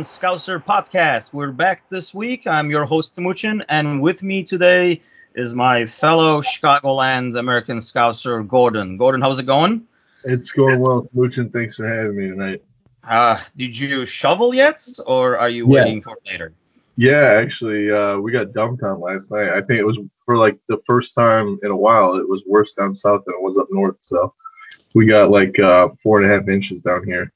American Scouser podcast. We're back this week. I'm your host, Timuchin, and with me today is my fellow Chicagoland American Scouser, Gordon. Gordon, how's it going? It's going well, Timuchin. Thanks for having me tonight. Uh, did you shovel yet, or are you Yeah. waiting for later? Yeah, actually, uh, we got dumped on last night. I think it was for like the first time in a while. It was worse down south than it was up north. So we got like uh, four and a half inches down here.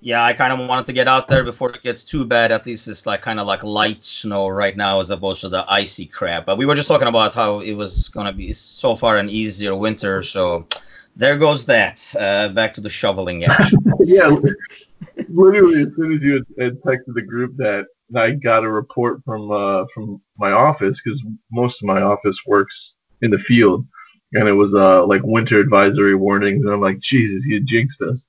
Yeah, I kind of wanted to get out there before it gets too bad. At least it's like kind of like light snow right now as opposed to the icy crap. But we were just talking about how it was gonna be so far an easier winter. So there goes that. Uh, back to the shoveling action. yeah, literally as soon as you had, texted the group that I got a report from uh, from my office because most of my office works in the field, and it was uh, like winter advisory warnings, and I'm like, Jesus, you jinxed us.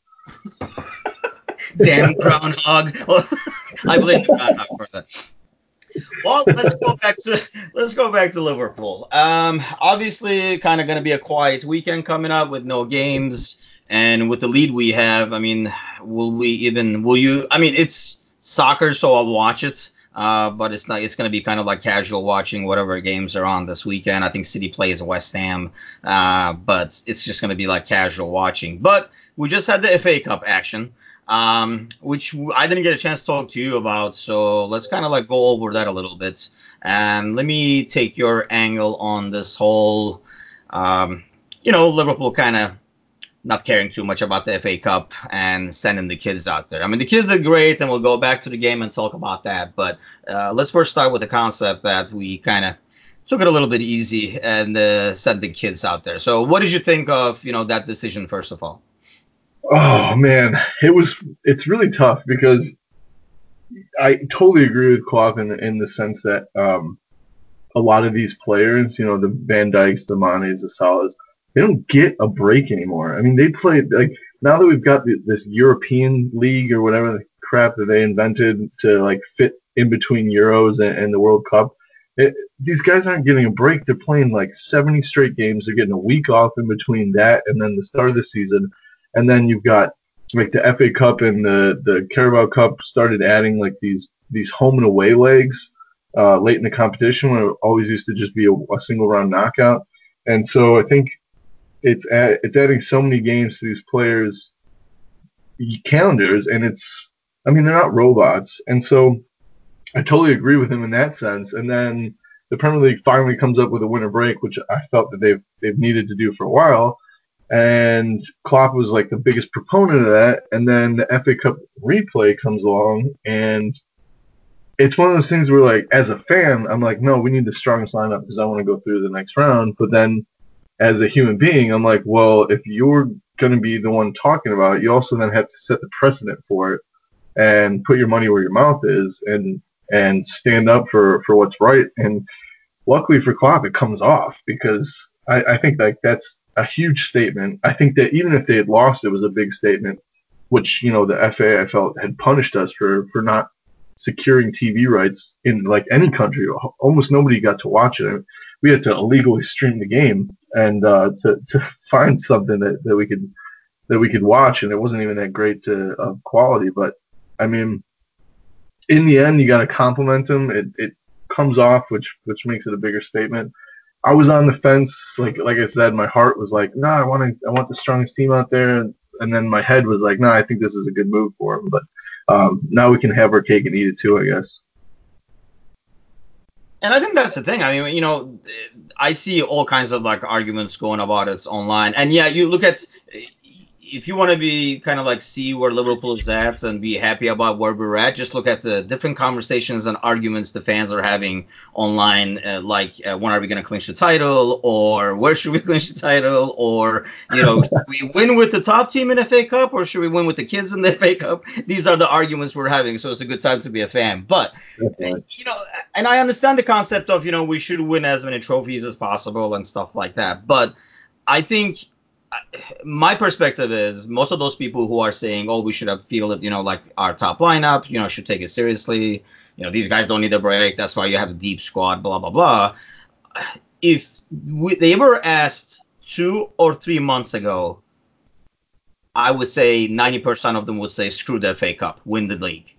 Damn groundhog. Well, I blame the groundhog for that. Well, let's go back to let's go back to Liverpool. Um, obviously, kind of going to be a quiet weekend coming up with no games, and with the lead we have, I mean, will we even? Will you? I mean, it's soccer, so I'll watch it. Uh, but it's not. It's going to be kind of like casual watching whatever games are on this weekend. I think City plays West Ham, uh, but it's just going to be like casual watching. But we just had the FA Cup action um, which I didn't get a chance to talk to you about. So let's kind of like go over that a little bit. And let me take your angle on this whole, um, you know, Liverpool kind of not caring too much about the FA Cup and sending the kids out there. I mean, the kids did great, and we'll go back to the game and talk about that. But uh, let's first start with the concept that we kind of took it a little bit easy and uh, sent the kids out there. So what did you think of, you know, that decision first of all? Oh man, it was it's really tough because I totally agree with Klopp in in the sense that um, a lot of these players, you know, the Van Dijks, the Manes, the Salahs, they don't get a break anymore. I mean, they play like now that we've got the, this European league or whatever the crap that they invented to like fit in between Euros and, and the World Cup. It, these guys aren't getting a break. They're playing like 70 straight games. They're getting a week off in between that and then the start of the season and then you've got like the FA Cup and the the Carabao Cup started adding like these these home and away legs uh, late in the competition when it always used to just be a, a single round knockout. And so I think it's it's adding so many games to these players' calendars, and it's I mean they're not robots, and so I totally agree with him in that sense. And then the Premier League finally comes up with a winter break, which I felt that they've they've needed to do for a while and Klopp was like the biggest proponent of that. And then the FA Cup replay comes along, and it's one of those things where, like, as a fan, I'm like, no, we need the strongest lineup because I want to go through the next round. But then, as a human being, I'm like, well, if you're going to be the one talking about it, you also then have to set the precedent for it and put your money where your mouth is and and stand up for for what's right. And luckily for Klopp, it comes off because I, I think like that's a huge statement. I think that even if they had lost, it was a big statement, which you know the FA I felt had punished us for for not securing TV rights in like any country. Almost nobody got to watch it. We had to illegally stream the game and uh, to to find something that, that we could that we could watch, and it wasn't even that great to, of quality. But I mean, in the end, you got to compliment them. It it comes off, which which makes it a bigger statement. I was on the fence, like like I said, my heart was like, no, nah, I want to, I want the strongest team out there, and, then my head was like, no, nah, I think this is a good move for him. But um, now we can have our cake and eat it too, I guess. And I think that's the thing. I mean, you know, I see all kinds of like arguments going about it online, and yeah, you look at if you want to be kind of like see where Liverpool is at and be happy about where we're at, just look at the different conversations and arguments the fans are having online, uh, like uh, when are we going to clinch the title, or where should we clinch the title, or you know, should we win with the top team in the FA Cup, or should we win with the kids in the FA Cup? These are the arguments we're having, so it's a good time to be a fan. But you know, and I understand the concept of you know we should win as many trophies as possible and stuff like that, but I think my perspective is most of those people who are saying, "Oh, we should have fielded, you know, like our top lineup, you know, should take it seriously. You know, these guys don't need a break. That's why you have a deep squad, blah blah blah." If we, they were asked two or three months ago, I would say 90% of them would say, "Screw the FA Cup, win the league."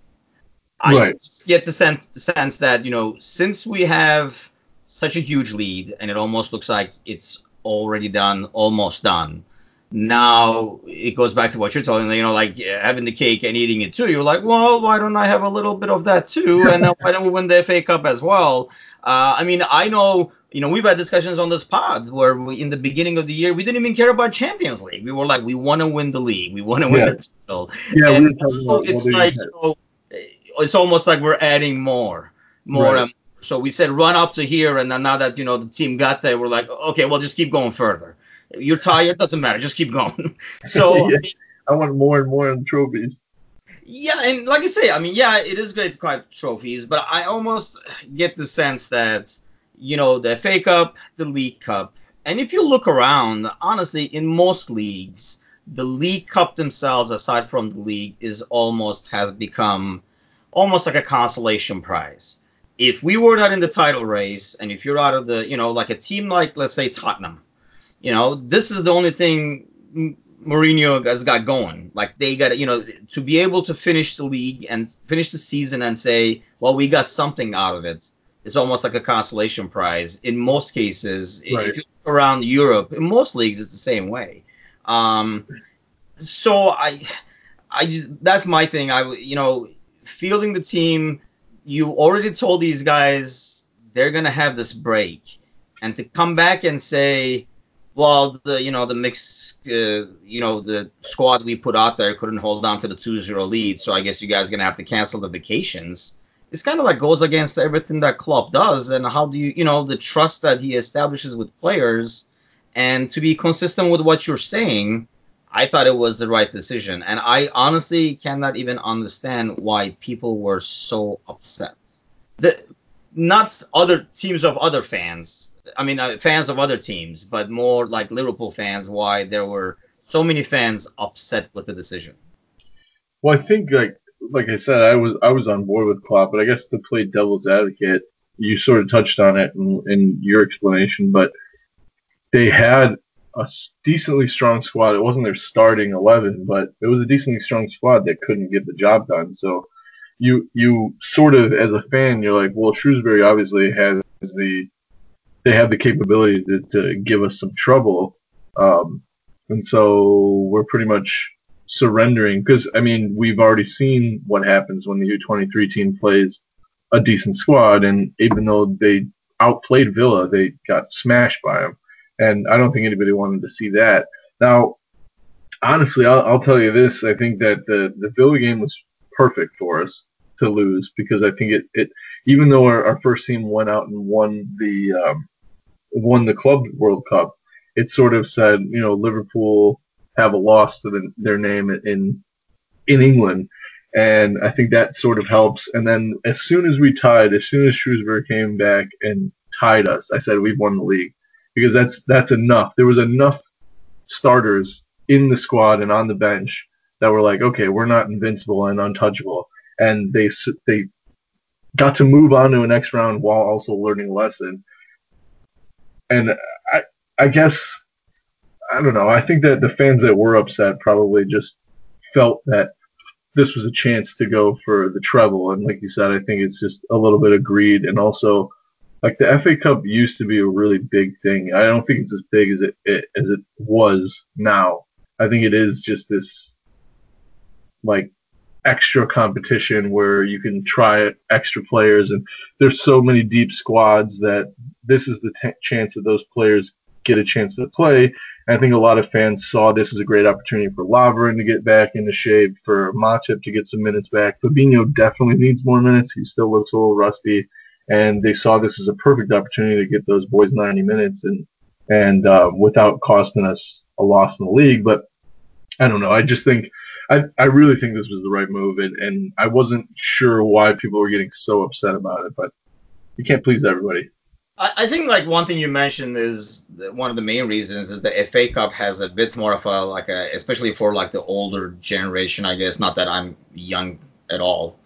I Right. just get the sense the sense that you know since we have such a huge lead and it almost looks like it's already done, almost done. Now it goes back to what you're talking, you know, like having the cake and eating it too. You're like, well, why don't I have a little bit of that too, and then why don't we win the FA Cup as well? Uh, I mean, I know, you know, we've had discussions on this pod where we, in the beginning of the year we didn't even care about Champions League. We were like, we want to win the league, we want to win Yeah. the title, Yeah, we and were talking about it's like you know, it's almost like we're adding more, more. Right. Um, so we said run up to here, and then now that you know the team got there, we're like, okay, well just keep going further. You're tired, doesn't matter, just keep going. So Yeah. I want more and more trophies. yeah, and like I say, I mean, yeah, it is great to collect trophies, but I almost get the sense that, you know, the FA Cup, the League Cup, and if you look around, honestly, in most leagues, the League Cup themselves, aside from the league, is almost has become almost like a consolation prize. If we were not in the title race, and if you're out of the, you know, like a team like, let's say, Tottenham, you know, this is the only thing Mourinho has got going. Like they got, you know, to be able to finish the league and finish the season and say, well, we got something out of it. It's almost like a consolation prize. In most cases, Right. if you look around Europe, in most leagues, it's the same way. Um, so I, I just that's my thing. I you know, fielding the team, you already told these guys they're gonna have this break, and to come back and say, well, the you know the mix, uh, you know the squad we put out there couldn't hold on to the 2-0 lead, so I guess you guys are gonna have to cancel the vacations. It's kind of like goes against everything that Klopp does, and how do you, you know, the trust that he establishes with players, and to be consistent with what you're saying. I thought it was the right decision, and I honestly cannot even understand why people were so upset. The, not other teams of other fans. I mean, uh, fans of other teams, but more like Liverpool fans. Why there were so many fans upset with the decision. Well, I think like like I said, I was I was on board with Klopp, but I guess to play devil's advocate, you sort of touched on it in, in your explanation, but they had a decently strong squad. It wasn't their starting eleven, but it was a decently strong squad that couldn't get the job done. So you you sort of as a fan, you're like, well, Shrewsbury obviously has the they have the capability to, to give us some trouble, um, and so we're pretty much surrendering because I mean we've already seen what happens when the U23 team plays a decent squad, and even though they outplayed Villa, they got smashed by them, and I don't think anybody wanted to see that. Now, honestly, I'll, I'll tell you this: I think that the the Villa game was perfect for us to lose because I think it it even though our, our first team went out and won the um, won the Club World Cup, it sort of said you know Liverpool have a loss to the, their name in in England, and I think that sort of helps. And then as soon as we tied, as soon as Shrewsbury came back and tied us, I said we've won the league because that's that's enough. There was enough starters in the squad and on the bench that were like, okay, we're not invincible and untouchable, and they they got to move on to a next round while also learning a lesson. And I I guess I don't know. I think that the fans that were upset probably just felt that this was a chance to go for the treble. And like you said, I think it's just a little bit of greed. And also, like the FA Cup used to be a really big thing. I don't think it's as big as it, it as it was now. I think it is just this like extra competition where you can try extra players and there's so many deep squads that this is the t- chance that those players get a chance to play and I think a lot of fans saw this as a great opportunity for Lovren to get back into shape, for Matip to get some minutes back. Fabinho definitely needs more minutes. He still looks a little rusty, and they saw this as a perfect opportunity to get those boys 90 minutes and and uh, without costing us a loss in the league. But I don't know. I just think I I really think this was the right move, and and I wasn't sure why people were getting so upset about it, but you can't please everybody. I, I think like one thing you mentioned is one of the main reasons is the FA Cup has a bit more of a like a especially for like the older generation I guess not that I'm young at all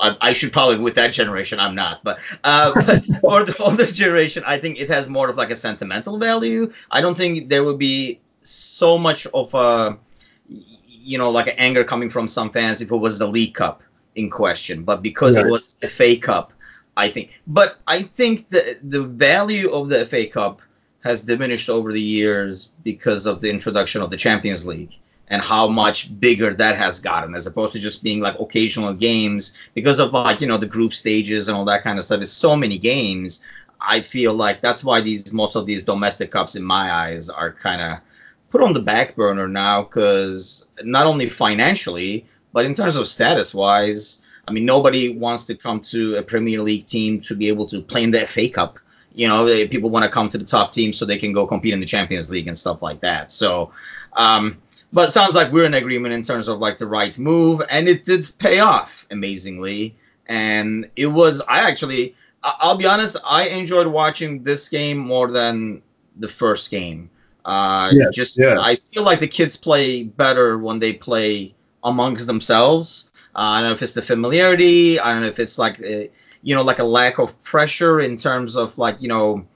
I, I should probably with that generation I'm not but uh but for the older generation I think it has more of like a sentimental value I don't think there would be so much of a you know like an anger coming from some fans if it was the League Cup in question, but because right. it was the FA Cup, I think. But I think the the value of the FA Cup has diminished over the years because of the introduction of the Champions League and how much bigger that has gotten as opposed to just being like occasional games. Because of like you know the group stages and all that kind of stuff it's so many games. I feel like that's why these most of these domestic cups in my eyes are kind of put on the back burner now because not only financially but in terms of status wise i mean nobody wants to come to a premier league team to be able to play in the fa cup. You know people want to come to the top team so they can go compete in the champions league and stuff like that. So um but sounds like we're in agreement in terms of like the right move, and it did pay off amazingly. And it was I actually I'll be honest, I enjoyed watching this game more than the first game. Uh, yes, just yes. I feel like the kids play better when they play amongst themselves. Uh, I don't know if it's the familiarity. I don't know if it's like a, you know like a lack of pressure in terms of like you know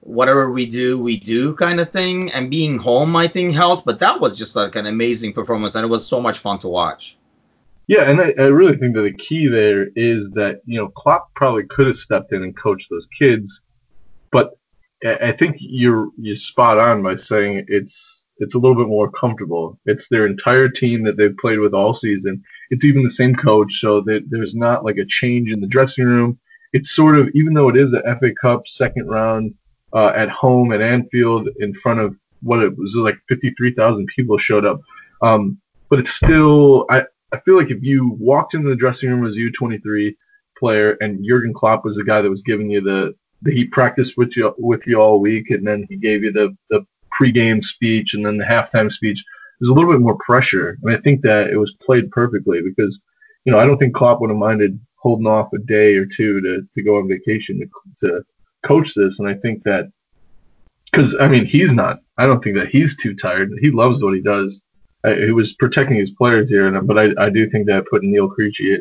whatever we do, we do kind of thing. And being home, I think, helped. But that was just like an amazing performance, and it was so much fun to watch. Yeah, and I, I really think that the key there is that you know Klopp probably could have stepped in and coached those kids, but I think you're you're spot on by saying it's it's a little bit more comfortable. It's their entire team that they've played with all season. It's even the same coach, so that there's not like a change in the dressing room. It's sort of even though it is a FA Cup second round uh, at home at Anfield in front of what it was like 53,000 people showed up. Um, but it's still, I, I feel like if you walked into the dressing room as a U23 player and Jurgen Klopp was the guy that was giving you the, the he practiced with you with you all week and then he gave you the the pregame speech and then the halftime speech. There's a little bit more pressure. Mean, I think that it was played perfectly because, you know, I don't think Klopp would have minded holding off a day or two to, to go on vacation to, to coach this, and I think that because I mean he's not. I don't think that he's too tired. He loves what he does. I, he was protecting his players here, and, but I, I do think that putting Neil Critchley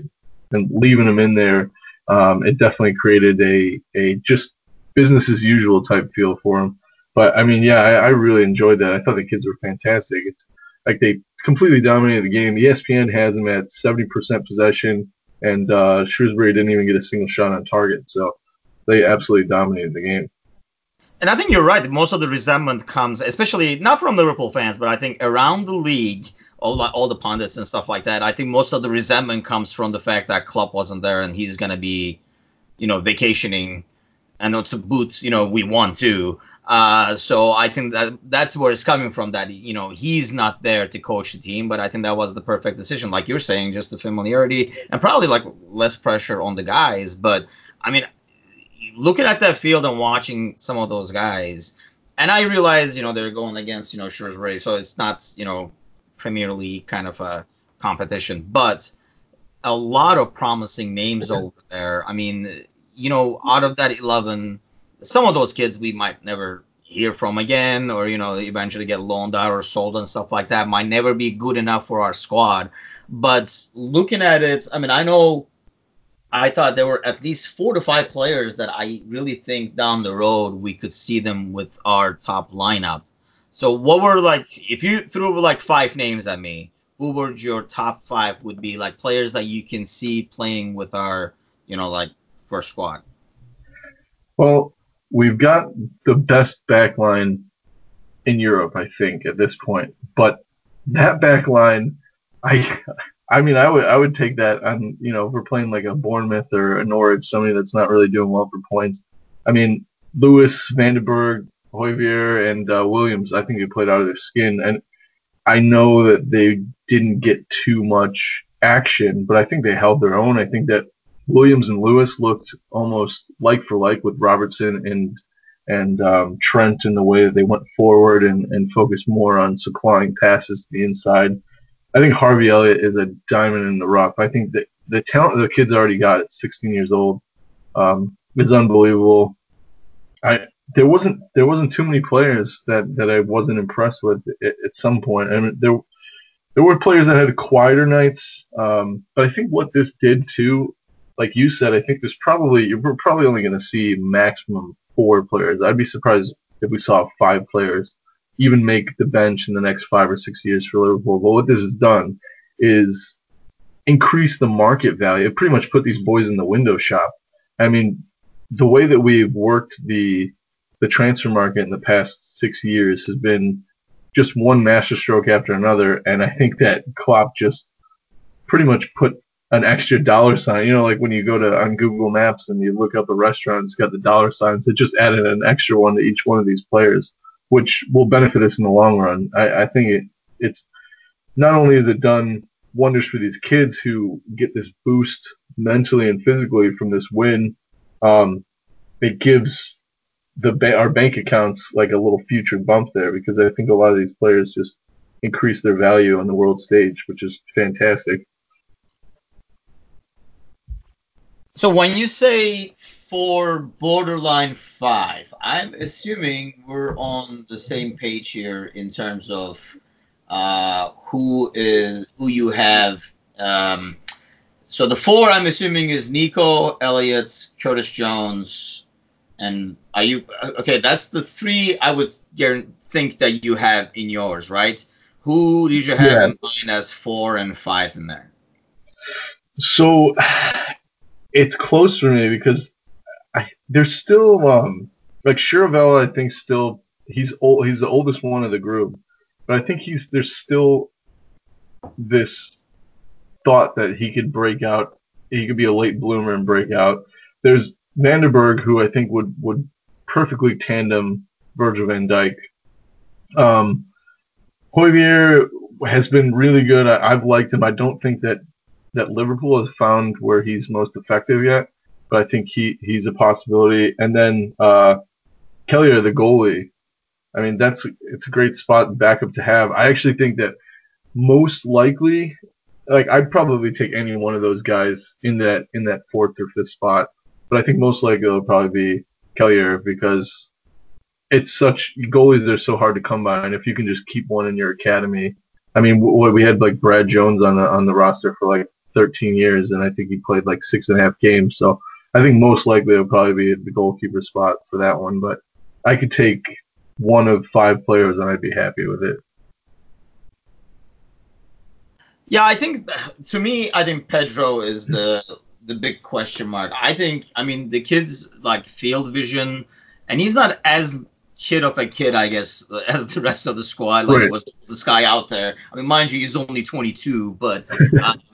and leaving him in there, um, it definitely created a a just business as usual type feel for him. But I mean, yeah, I, I really enjoyed that. I thought the kids were fantastic. It's like they completely dominated the game. ESPN has them at 70% possession, and uh, Shrewsbury didn't even get a single shot on target. So they absolutely dominated the game. And I think you're right. Most of the resentment comes, especially not from Liverpool fans, but I think around the league, all all the pundits and stuff like that. I think most of the resentment comes from the fact that Klopp wasn't there and he's gonna be, you know, vacationing, and to boot, you know, we won too. Uh, so I think that that's where it's coming from. That you know he's not there to coach the team, but I think that was the perfect decision, like you're saying, just the familiarity and probably like less pressure on the guys. But I mean, looking at that field and watching some of those guys, and I realize, you know, they're going against, you know, Shrewsbury, so it's not, you know, Premier League kind of a competition, but a lot of promising names over there. I mean, you know, out of that 11, some of those kids we might never hear from again, or you know, eventually get loaned out or sold and stuff like that. Might never be good enough for our squad. But looking at it, I mean, I know I thought there were at least four to five players that I really think down the road we could see them with our top lineup. So what were like if you threw like five names at me, who would your top five would be like players that you can see playing with our, you know, like first squad? Well, we've got the best back line in Europe, I think, at this point. But that back line, I I mean, I would I would take that on you know if we're playing like a Bournemouth or a Norwich, somebody that's not really doing well for points. I mean, Lewis, van den Berg, Højbjerg, and uh, Williams, I think they played out of their skin, and I know that they didn't get too much action, but I think they held their own. I think that Williams and Lewis looked almost like for like with Robertson and and um, Trent in the way that they went forward and, and focused more on supplying passes to the inside. I think Harvey Elliott is a diamond in the rough. I think that the talent the kid's already got at 16 years old um, is unbelievable. I there wasn't there wasn't too many players that, that I wasn't impressed with at, at some point. I mean, there there were players that had quieter nights, um, but I think what this did too, like you said, I think there's probably we're probably only going to see maximum four players. I'd be surprised if we saw five players even make the bench in the next five or six years for Liverpool. But what this has done is increase the market value. It pretty much put these boys in the window shop. I mean, the way that we've worked the the transfer market in the past six years has been just one masterstroke after another, and I think that Klopp just pretty much put an extra dollar sign. You know, like when you go to on Google Maps and you look up a restaurant, it's got the dollar signs. It just added an extra one to each one of these players, which will benefit us in the long run. I, I think it it's not only is it done wonders for these kids who get this boost mentally and physically from this win, um, it gives the ba- our bank accounts like a little future bump there because I think a lot of these players just increase their value on the world stage, which is fantastic. So when you say for borderline five, I'm assuming we're on the same page here in terms of uh, who is who you have. Um, so the four I'm assuming is Neco, Elliott, Curtis Jones, and are you okay? That's the three I would think that you have in yours, right? Who did you have yeah. in mind as four and five in there? So it's close for me because I, there's still um like Chirivella I think still he's old he's the oldest one of the group, but I think he's there's still this thought that he could break out. He could be a late bloomer and break out. There's van den Berg, who I think would would perfectly tandem Virgil van Dijk. Um, has been really good. I, I've liked him. I don't think that that Liverpool has found where he's most effective yet, but I think he he's a possibility. And then uh, the goalie. I mean, that's it's a great spot backup to have. I actually think that most likely, like I'd probably take any one of those guys in that in that fourth or fifth spot, but I think most likely it'll probably be Kelleher because it's such goalies are so hard to come by, and if you can just keep one in your academy, I mean, what we had like Brad Jones on the on the roster for like 13 years, and I think he played like six and a half games. So I think most likely it'll probably be the goalkeeper spot for that one. But I could take one of five players, and I'd be happy with it. Yeah, I think to me, I think Pedro is the the big question mark. I think, I mean, the kid's like field vision, and he's not as kid of a kid, I guess, as the rest of the squad. Like right. was this guy out there. I mean, mind you, he's only 22, but uh,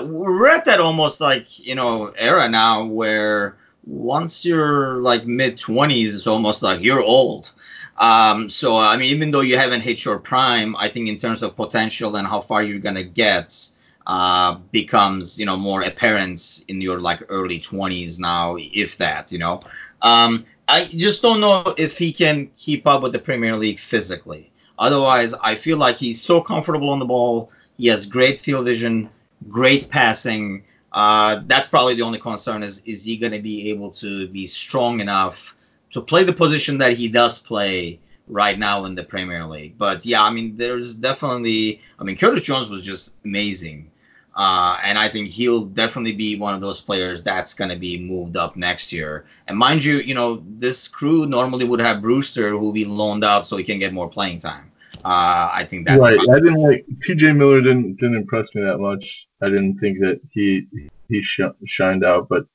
we're at that almost like you know era now where once you're like mid 20s, it's almost like you're old. Um, so I mean, even though you haven't hit your prime, I think in terms of potential and how far you're gonna get, uh, becomes you know more apparent in your like early 20s now, if that, you know. Um, I just don't know if he can keep up with the Premier League physically. Otherwise, I feel like he's so comfortable on the ball. He has great field vision great passing. Uh, that's probably the only concern is is he going to be able to be strong enough to play the position that he does play right now in the Premier League. But yeah, I mean, there's definitely. I mean, Curtis Jones was just amazing. Uh, and I think he'll definitely be one of those players that's going to be moved up next year. And mind you, you know, this crew normally would have Brewster who be loaned out so he can get more playing time. Uh, I think that's right. I didn't like T.J. Miller didn't didn't impress me that much. I didn't think that he he sh- shined out. But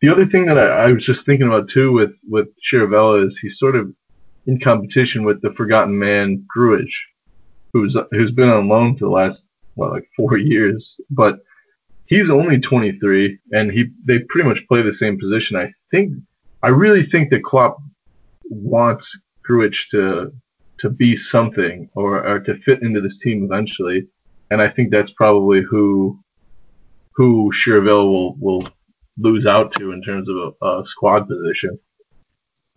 the other thing that I, I, was just thinking about too with with Chirivella is he's sort of in competition with the forgotten man Grujic, who's who's been on loan for the last what like four years, but he's only 23 and he they pretty much play the same position. I think I really think that Klopp wants Grujic to to be something or, or to fit into this team eventually. And I think that's probably who who Chirivella will will lose out to in terms of a, a squad position.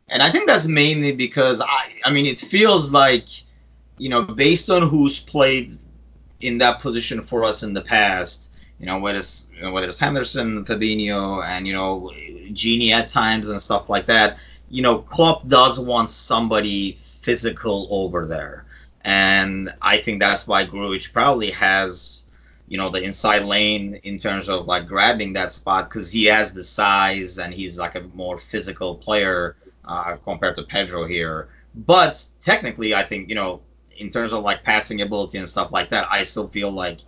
And I think that's mainly because I I mean it feels like you know based on who's played in that position for us in the past, you know whether it's you know, whether it's Henderson, Fabinho, and you know Gini at times and stuff like that. You know Klopp does want somebody physical over there. And I think that's why Grujic probably has, you know, the inside lane in terms of like grabbing that spot because he has the size and he's like a more physical player uh, compared to Pedro here. But technically, I think, you know, in terms of like passing ability and stuff like that, I still feel like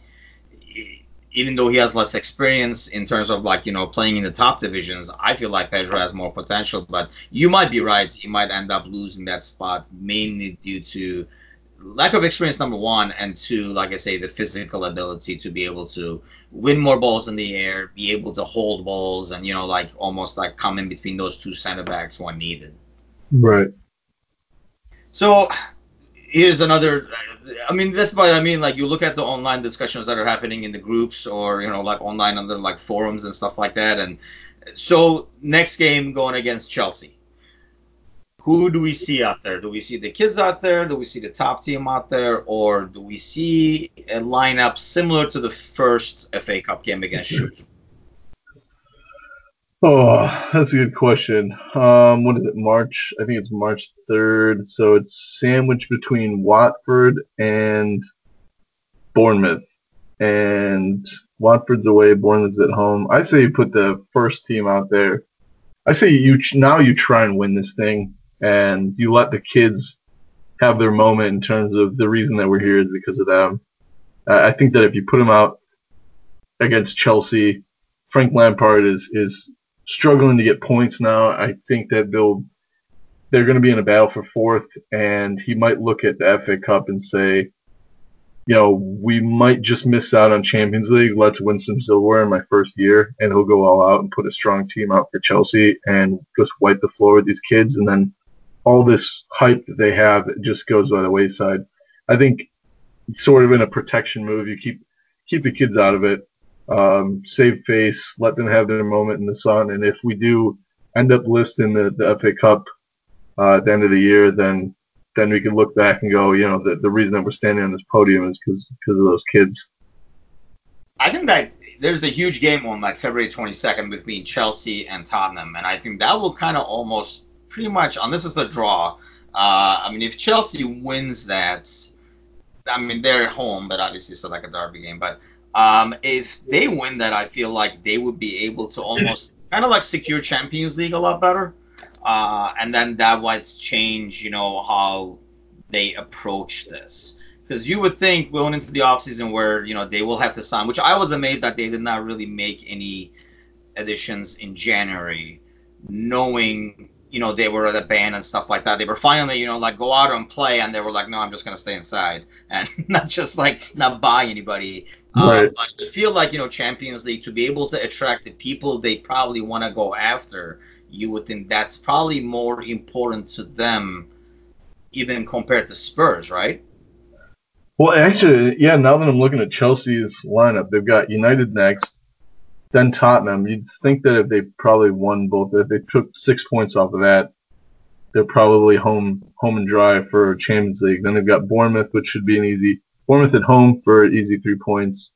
even though he has less experience in terms of like you know playing in the top divisions, I feel like Pedro has more potential. But you might be right; he might end up losing that spot mainly due to lack of experience, number one, and two, like I say, the physical ability to be able to win more balls in the air, be able to hold balls, and you know like almost like come in between those two center backs when needed. Right. So here's another i mean that's why i mean like you look at the online discussions that are happening in the groups or you know like online on the like forums and stuff like that and so next game going against chelsea. Who do we see out there? Do we see the kids out there? Do we see the top team out there? Or do we see a lineup similar to the first fa cup game against? Oh, that's a good question. Um, what is it? March? I think it's March 3rd. So it's sandwiched between Watford and Bournemouth. And Watford's away, Bournemouth's at home. I say you put the first team out there. I say you now you try and win this thing, and you let the kids have their moment in terms of the reason that we're here is because of them. I think that if you put them out against Chelsea, Frank Lampard is is struggling to get points now. I think that they'll they're going to be in a battle for fourth, and he might look at the FA Cup and say, you know, we might just miss out on Champions League. Let's win some silverware in my first year, and he'll go all out and put a strong team out for Chelsea and just wipe the floor with these kids, and then all this hype that they have just goes by the wayside. I think it's sort of in a protection move, you keep keep the kids out of it um, save face, let them have their moment in the sun. And if we do end up listing the, the FA Cup uh, at the end of the year, then then we can look back and go, you know, the, the reason that we're standing on this podium is because of those kids. I think that there's a huge game on like February 22nd between Chelsea and Tottenham, and I think that will kind of almost pretty much, and this is the draw. Uh, I mean, if Chelsea wins that, I mean they're at home, but obviously it's like a derby game. But um, if they win that, I feel like they would be able to almost kind of like secure Champions League a lot better. Uh, and then that might change, you know, how they approach this. Because you would think going into the offseason where, you know, they will have to sign, which I was amazed that they did not really make any additions in January, knowing, you know, they were at a ban and stuff like that. They were finally, you know, like go out and play, and they were like, no, I'm just going to stay inside and not just like not buy anybody. Right. Uh, but I feel like you know Champions League to be able to attract the people they probably want to go after, you would think that's probably more important to them, even compared to Spurs, right? Well, actually, yeah. Now that I'm looking at Chelsea's lineup, they've got United next, then Tottenham. You'd think that if they probably won both, if they took six points off of that, they're probably home home and dry for Champions League. Then they've got Bournemouth, which should be an easy Bournemouth at home for easy three points.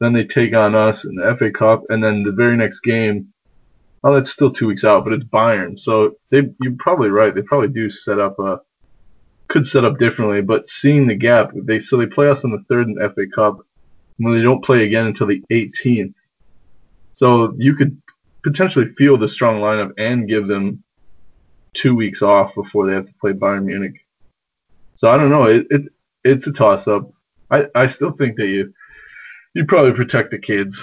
Then they take on us in the FA Cup, and then the very next game. Oh, that's still two weeks out, but it's Bayern. So they, you're probably right. They probably do set up a, could set up differently. But seeing the gap, they so they play us in the third in the FA Cup, and they don't play again until the 18th. So you could potentially feel the strong lineup and give them two weeks off before they have to play Bayern Munich. So I don't know. It, it it's a toss up. I, I still think that you you probably protect the kids,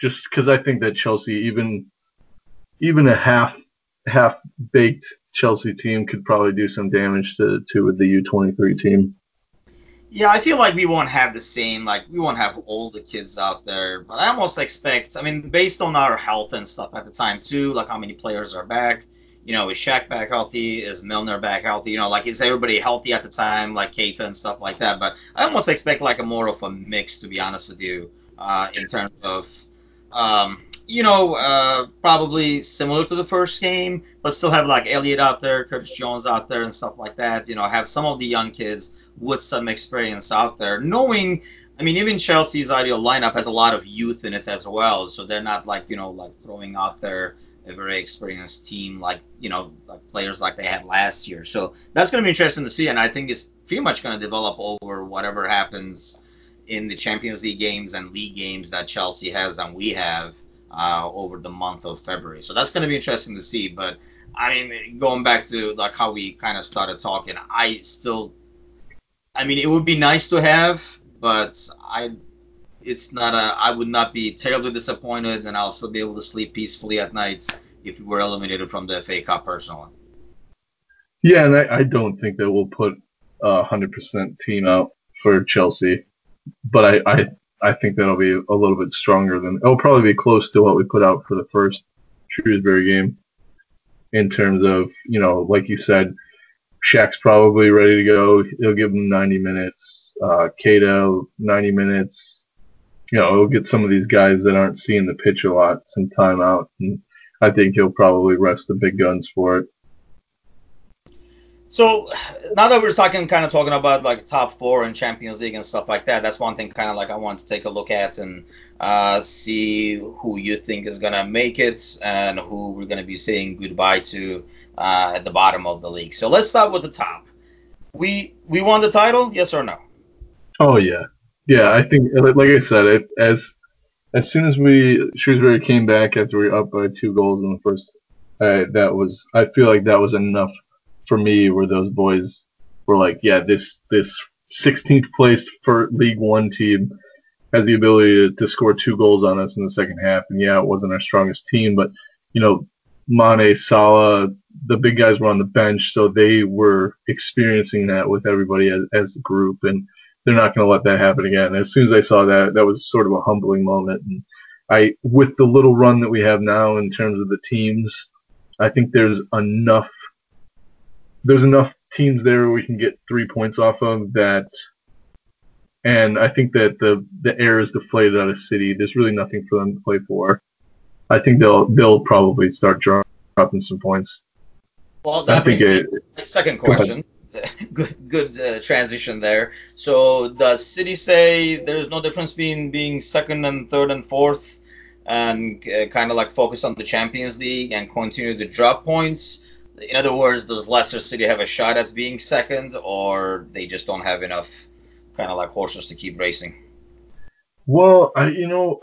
just because I think that Chelsea even even a half half baked Chelsea team could probably do some damage to to the U23 team. Yeah, I feel like we won't have the same like we won't have all the kids out there, but I almost expect. I mean, based on our health and stuff at the time too, like how many players are back you know, is Shaq back healthy? Is Milner back healthy? You know, like is everybody healthy at the time, like Keita and stuff like that? But I almost expect like a more of a mix, to be honest with you, uh, in terms of, um, you know, uh, probably similar to the first game, but still have like Elliott out there, Curtis Jones out there, and stuff like that. You know, have some of the young kids with some experience out there, knowing. I mean, even Chelsea's ideal lineup has a lot of youth in it as well, so they're not like you know like throwing out there a very experienced team like you know like players like they had last year. So that's going to be interesting to see, and I think it's pretty much going to develop over whatever happens in the Champions League games and league games that Chelsea has and we have uh, over the month of February. So that's going to be interesting to see. But I mean, going back to like how we kind of started talking, I still, I mean, it would be nice to have, but I it's not a. I would not be terribly disappointed, and I'll still be able to sleep peacefully at night if we were eliminated from the FA Cup personally. Yeah, and I, I don't think that we'll put a hundred percent team out for Chelsea, but I, I I think that'll be a little bit stronger than it'll probably be close to what we put out for the first Shrewsbury game in terms of you know like you said, Shaq's probably ready to go. He'll give him 90 minutes. Uh, Keita 90 minutes. You know, he'll get some of these guys that aren't seeing the pitch a lot some time out, and I think he'll probably rest the big guns for it. So now that we're talking, kind of talking about like top four and Champions League and stuff like that, that's one thing kind of like I want to take a look at and uh, see who you think is gonna make it and who we're gonna be saying goodbye to uh, at the bottom of the league. So let's start with the top. We we won the title, yes or no? Oh yeah, yeah. I think like I said, it, as as soon as we Shrewsbury came back after we were up by two goals in the first, uh, that was I feel like that was enough for me where those boys were like, yeah, this this 16th place for League One team has the ability to, to score two goals on us in the second half. And yeah, it wasn't our strongest team, but you know, Mane, Salah, the big guys were on the bench, so they were experiencing that with everybody as, as a group, and they're not going to let that happen again. As soon as I saw that, that was sort of a humbling moment. And I, with the little run that we have now in terms of the teams, I think there's enough there's enough teams there we can get three points off of that. And I think that the the air is deflated out of City. There's really nothing for them to play for. I think they'll they'll probably start dropping some points. Well, that brings me it, second question. good good uh, transition there. So does City say there's no difference between being second and third and fourth, and uh, kind of like focus on the Champions League and continue to drop points? in other words, does Leicester City have a shot at being second, or they just don't have enough kind of like horses to keep racing? Well, I, you know,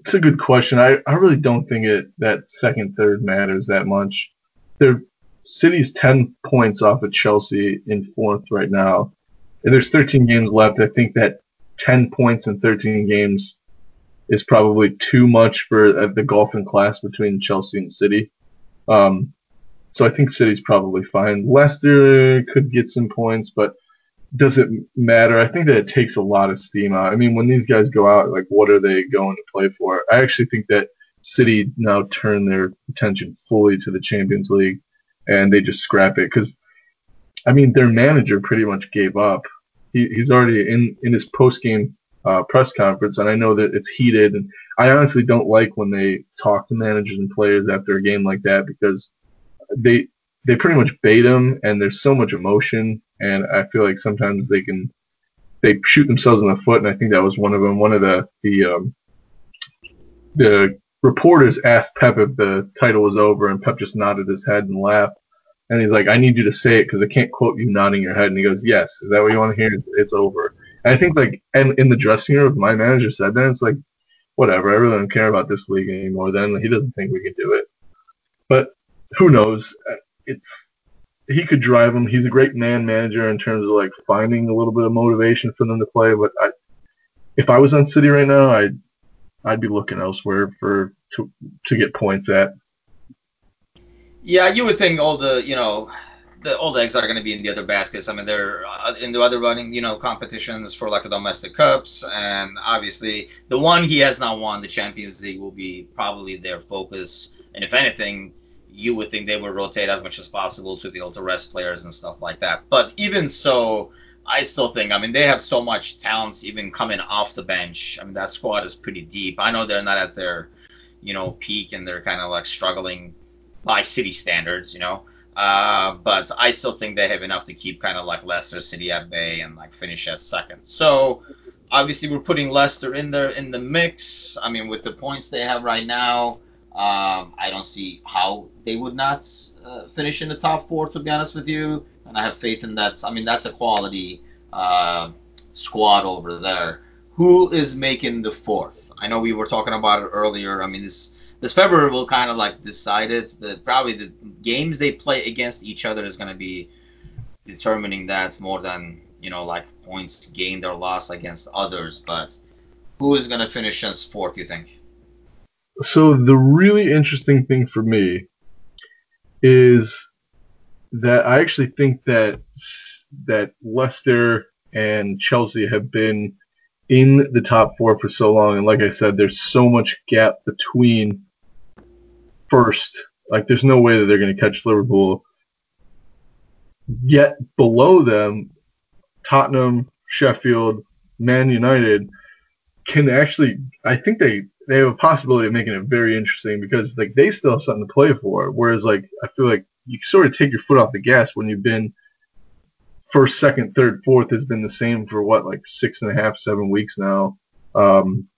it's a good question. I, I really don't think it that second third matters that much. Their City's ten points off of Chelsea in fourth right now, and there's 13 games left. I think that 10 points in 13 games is probably too much for uh, the golfing class between Chelsea and City. Um, so I think City's probably fine. Leicester could get some points, but does it matter? I think that it takes a lot of steam out. I mean, when these guys go out, like, what are they going to play for? I actually think that City now turn their attention fully to the Champions League and they just scrap it because, I mean, their manager pretty much gave up. He, he's already in in his post game uh, press conference, and I know that it's heated. And I honestly don't like when they talk to managers and players after a game like that because they they pretty much bait them, and there's so much emotion, and I feel like sometimes they can they shoot themselves in the foot, and I think that was one of them. One of the the um, the reporters asked Pep if the title was over, and Pep just nodded his head and laughed. And he's like, "I need you to say it because I can't quote you nodding your head." And he goes, "Yes, is that what you want to hear? It's over." And I think like, and in the dressing room, my manager said that, it's like, whatever. I really don't care about this league anymore. Then he doesn't think we can do it. But who knows? It's he could drive them. He's a great man manager in terms of like finding a little bit of motivation for them to play. But I, if I was on City right now, I'd I'd be looking elsewhere for to to get points at. Yeah, you would think all the you know the, all the eggs are going to be in the other baskets. I mean, they're uh, in the other running, you know, competitions for like the domestic cups, and obviously the one he has not won, the Champions League, will be probably their focus. And if anything, you would think they would rotate as much as possible to the to rest players and stuff like that. But even so, I still think, I mean, they have so much talent even coming off the bench. I mean, that squad is pretty deep. I know they're not at their, you know, peak and they're kind of like struggling by city standards, you know. Uh, but I still think they have enough to keep kind of like Leicester City at bay and like finish at second. So obviously we're putting Leicester in there in the mix. I mean, with the points they have right now, um, I don't see how they would not uh, finish in the top four, to be honest with you. And I have faith in that. I mean, that's a quality uh, squad over there. Who is making the fourth? I know we were talking about it earlier. I mean, this this February will kind of like decide it. The, probably the games they play against each other is going to be determining that more than you know, like points gained or lost against others, but who is going to finish as fourth, you think? So the really interesting thing for me is that I actually think that that Leicester and Chelsea have been in the top four for so long, and like I said, there's so much gap between first. Like, there's no way that they're going to catch Liverpool. Yet below them, Tottenham, Sheffield, Man United can actually. I think they they have a possibility of making it very interesting because like they still have something to play for. Whereas like I feel like you sort of take your foot off the gas when you've been first, second, third, fourth has been the same for what like six and a half, seven weeks now. Um,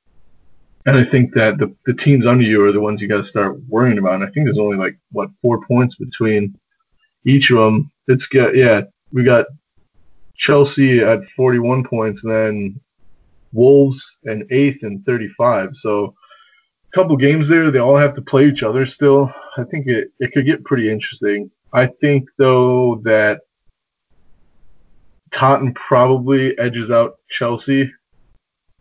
and I think that the, the teams under you are the ones you got to start worrying about. And I think there's only like what four points between each of them. It's got yeah, we got Chelsea at 41 points, then Wolves and eighth and 35. So couple games there, they all have to play each other still. I think it, it could get pretty interesting. I think though that Tottenham probably edges out Chelsea.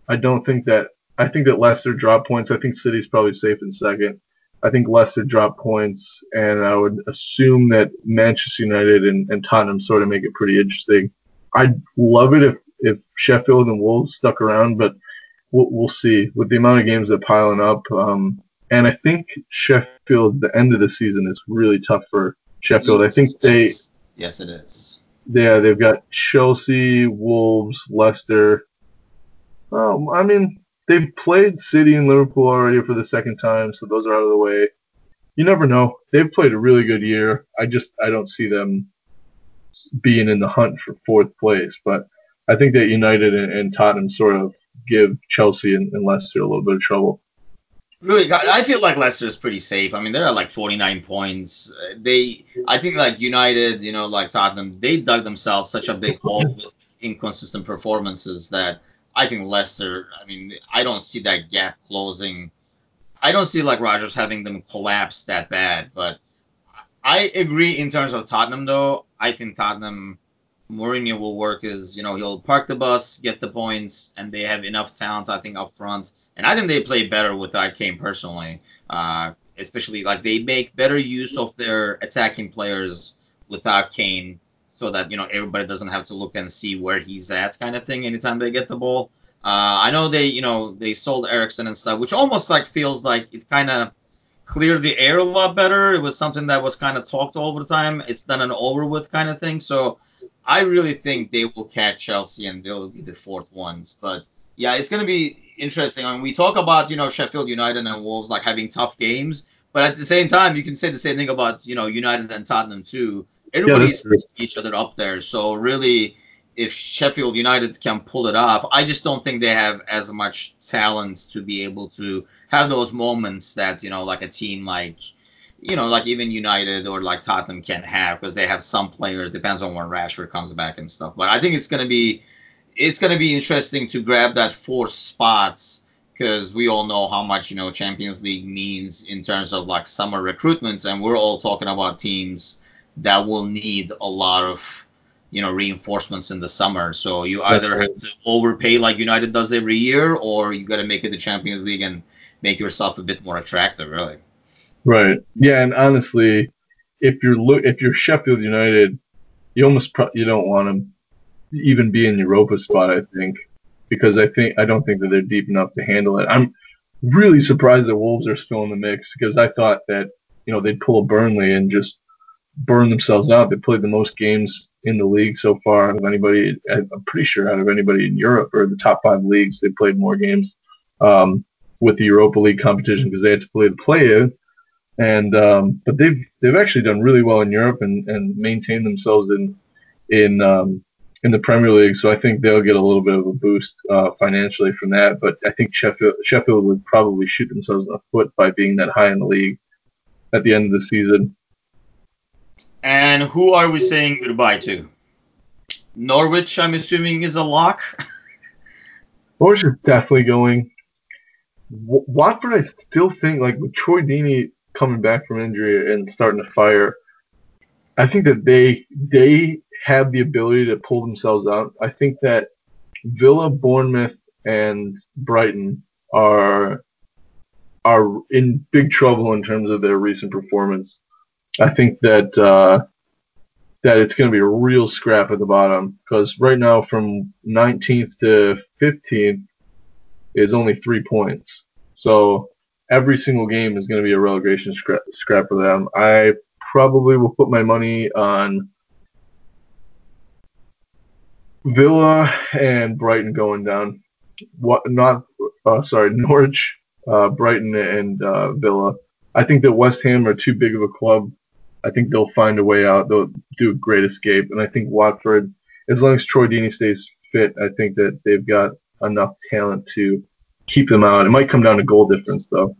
I don't think that I think that Leicester drop points. I think City's probably safe in second. I think Leicester drop points, and I would assume that Manchester United and, and Tottenham sort of make it pretty interesting. I'd love it if, if Sheffield and Wolves stuck around, but we'll, we'll see with the amount of games that are piling up. Um, and I think Sheffield, the end of the season is really tough for Sheffield. I think they. Yes, it is. Yeah, they've got Chelsea, Wolves, Leicester. Um, I mean, they've played City and Liverpool already for the second time, so those are out of the way. You never know. They've played a really good year. I just I don't see them being in the hunt for fourth place, but I think that United and, and Tottenham sort of give Chelsea and, and Leicester a little bit of trouble. Really, I feel like Leicester is pretty safe. I mean, they're at like 49 points. Uh, they, I think like United, you know, like Tottenham, they dug themselves such a big hole with inconsistent performances that I think Leicester. I mean, I don't see that gap closing. I don't see like Rodgers having them collapse that bad. But I agree in terms of Tottenham, though. I think Tottenham, Mourinho will work as you know he'll park the bus, get the points, and they have enough talent. I think up front and I think they play better without Kane personally. Uh, especially like they make better use of their attacking players without Kane, so that you know everybody doesn't have to look and see where he's at, kind of thing. Anytime they get the ball. Uh, I know they you know they sold Eriksen and stuff, which almost like feels like it kind of cleared the air a lot better. It was something that was kind of talked all the time. It's done and over with kind of thing. So I really think they will catch Chelsea and they'll be the fourth ones. But yeah, it's going to be interesting. I mean, we talk about you know Sheffield United and Wolves like having tough games, but at the same time, you can say the same thing about you know United and Tottenham too. Everybody's yeah, each other up there. So really, if Sheffield United can pull it off, I just don't think they have as much talent to be able to have those moments that you know like a team like you know, like even United or like Tottenham can have because they have some players. Depends on when Rashford comes back and stuff. But I think it's going to be it's going to be interesting to grab that four spots because we all know how much you know Champions League means in terms of like summer recruitment, and we're all talking about teams that will need a lot of you know reinforcements in the summer. So you either have to overpay like United does every year, or you got to make it the Champions League and make yourself a bit more attractive, really. Right. Yeah, and honestly, if you're if you're Sheffield United, you almost pro- you don't want them even be in Europa spot. I think because I think I don't think that they're deep enough to handle it. I'm really surprised that Wolves are still in the mix because I thought that you know they'd pull a Burnley and just burn themselves out. They played the most games in the league so far out of anybody. I'm pretty sure out of anybody in Europe or the top five leagues, they played more games um, with the Europa League competition because they had to play the play-in. And um, but they've they've actually done really well in Europe and, and maintained themselves in in um, in the Premier League, so I think they'll get a little bit of a boost uh, financially from that. But I think Sheffield Sheffield would probably shoot themselves in the foot by being that high in the league at the end of the season. And who are we saying goodbye to? Norwich, I'm assuming, is a lock. Norwich is definitely going. W- Watford, I still think, like with Troy Deeney coming back from injury and starting to fire, I think that they they have the ability to pull themselves out. I think that Villa, Bournemouth, and Brighton are are in big trouble in terms of their recent performance. I think that uh, that it's going to be a real scrap at the bottom because right now from 19th to 15th is only three points. So every single game is going to be a relegation scrap, scrap for them. I probably will put my money on Villa and Brighton going down. What not? Uh, sorry, Norwich, uh, Brighton, and uh, Villa. I think that West Ham are too big of a club. I think they'll find a way out. They'll do a great escape, and I think Watford, as long as Troy Deeney stays fit, I think that they've got enough talent to keep them out. It might come down to goal difference, though.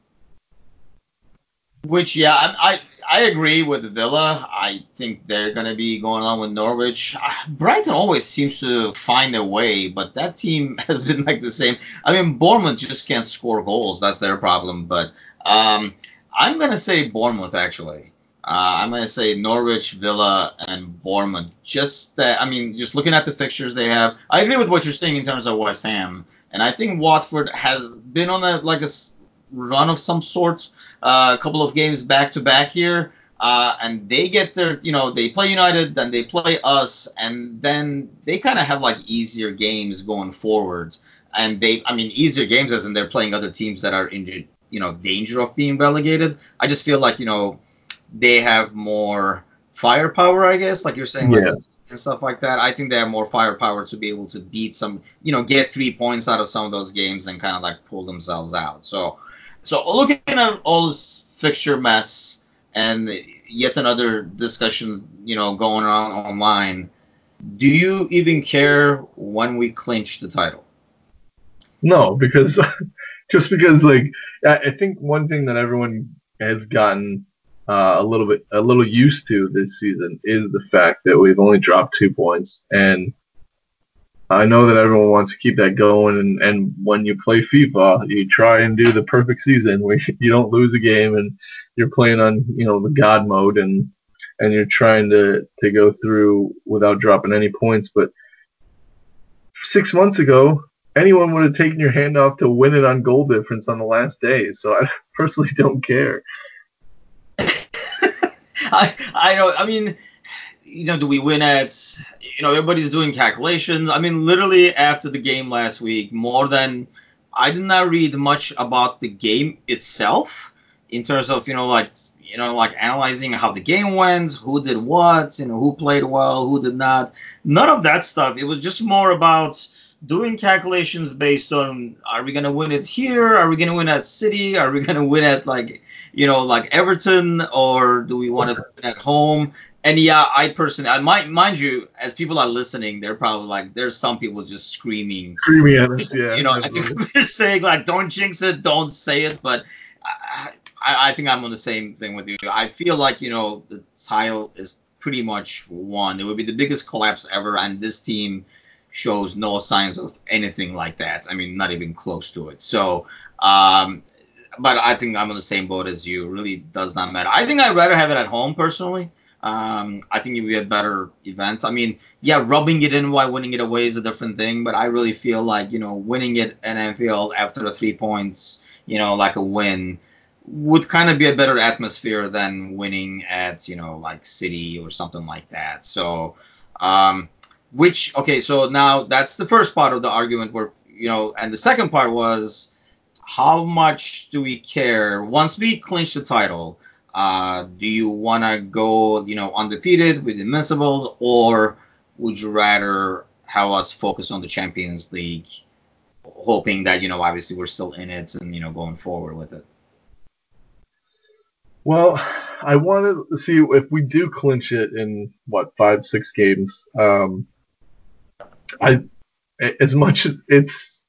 Which, yeah, I, I agree with Villa. I think they're going to be going on with Norwich. Uh, Brighton always seems to find a way, but that team has been like the same. I mean, Bournemouth just can't score goals. That's their problem. But um, I'm going to say Bournemouth, actually. Uh, I'm going to say Norwich, Villa, and Bournemouth. Just that, I mean, just looking at the fixtures they have, I agree with what you're saying in terms of West Ham. And I think Watford has been on a like a run of some sort, uh, a couple of games back to back here. Uh, and they get their, you know, they play United, then they play us, and then they kind of have like easier games going forwards. And they, I mean, easier games as in they're playing other teams that are in, you know, danger of being relegated. I just feel like, you know, they have more firepower, I guess, like you're saying, like, and stuff like that. I think they have more firepower to be able to beat some, you know, get three points out of some of those games and kind of like pull themselves out. So so looking at all this fixture mess and yet another discussion, you know, going on online, do you even care when we clinch the title? No, because just because like I think one thing that everyone has gotten uh, a little bit a little used to this season is the fact that we've only dropped two points and I know that everyone wants to keep that going, and, and when you play FIFA, you try and do the perfect season where you don't lose a game and you're playing on you know the God mode and and you're trying to to go through without dropping any points. But six months ago, anyone would have taken your hand off to win it on goal difference on the last day. So I personally don't care. I I don't. I mean you know, do we win at, you know, everybody's doing calculations. I mean, literally after the game last week, more than, I did not read much about the game itself in terms of, you know, like, you know, like analyzing how the game went, who did what, you know, who played well, who did not. None of that stuff. It was just more about doing calculations based on are we going to win it here? Are we going to win at City? Are we going to win at like, you know, like Everton or do we want to win at home? and yeah, I personally, I might mind you, as people are listening, they're probably like, there's some people just screaming, screaming at us. Yeah, you know, I think they're saying like, don't jinx it, don't say it, but I, I, I think I'm on the same thing with you. I feel like you know the title is pretty much won. It would be the biggest collapse ever, and this team shows no signs of anything like that. I mean, not even close to it. So, um, but I think I'm on the same boat as you. Really does not matter. I think I'd rather have it at home personally. Um, I think we had better events. I mean, yeah, rubbing it in while winning it away is a different thing, but I really feel like you know winning it at Anfield after the three points, you know, like a win, would kind of be a better atmosphere than winning at you know like City or something like that. So, um, which okay, so now that's the first part of the argument where you know, and the second part was how much do we care once we clinch the title? Uh, do you want to go, you know, undefeated with Invincibles, or would you rather have us focus on the Champions League, hoping that, you know, obviously we're still in it and, you know, going forward with it? Well, I wanted to see if we do clinch it in what five, six games. Um, I, as much as it's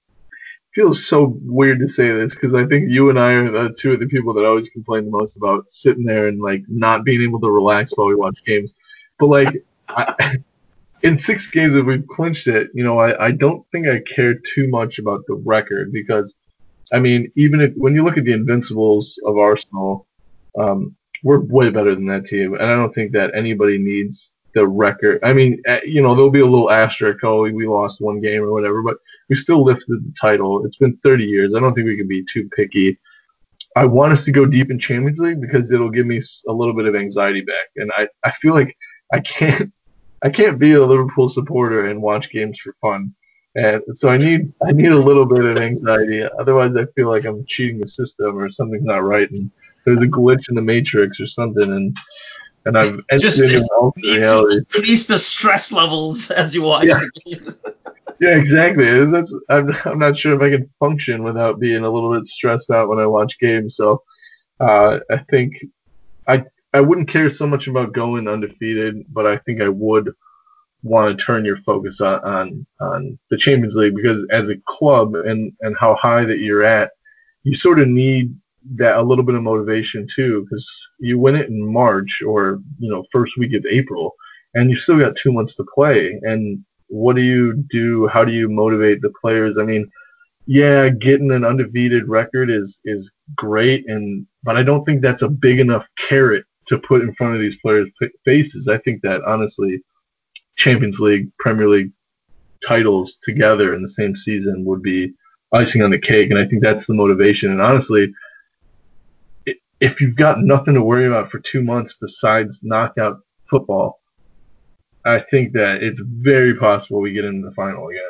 feels so weird to say this because I think you and I are the two of the people that always complain the most about sitting there and like not being able to relax while we watch games. But like, I, in six games if we've clinched it, you know, I, I don't think I care too much about the record because, I mean, even if when you look at the Invincibles of Arsenal, um, we're way better than that team, and I don't think that anybody needs the record. I mean, eh, you know, there'll be a little asterisk. Oh, we lost one game or whatever, but we still lifted the title. It's been 30 years. I don't think we can be too picky. I want us to go deep in Champions League because it'll give me a little bit of anxiety back, and I, I feel like I can't I can't be a Liverpool supporter and watch games for fun, and so I need I need a little bit of anxiety. Otherwise, I feel like I'm cheating the system or something's not right, and there's a glitch in the matrix or something, and and I've just reality. Release the stress levels as you watch yeah. the games. yeah, exactly. That's I'm I'm not sure if I can function without being a little bit stressed out when I watch games. So uh, I think I I wouldn't care so much about going undefeated, but I think I would want to turn your focus on, on on the Champions League because as a club and and how high that you're at, you sort of need that a little bit of motivation too because you win it in March or you know first week of April and you've still got two months to play. And what do you do? How do you motivate the players? I mean yeah getting an undefeated record is is great and but I don't think that's a big enough carrot to put in front of these players faces. I think that honestly Champions League Premier League titles together in the same season would be icing on the cake and I think that's the motivation. And honestly if you've got nothing to worry about for two months besides knockout football, I think that it's very possible we get into the final again.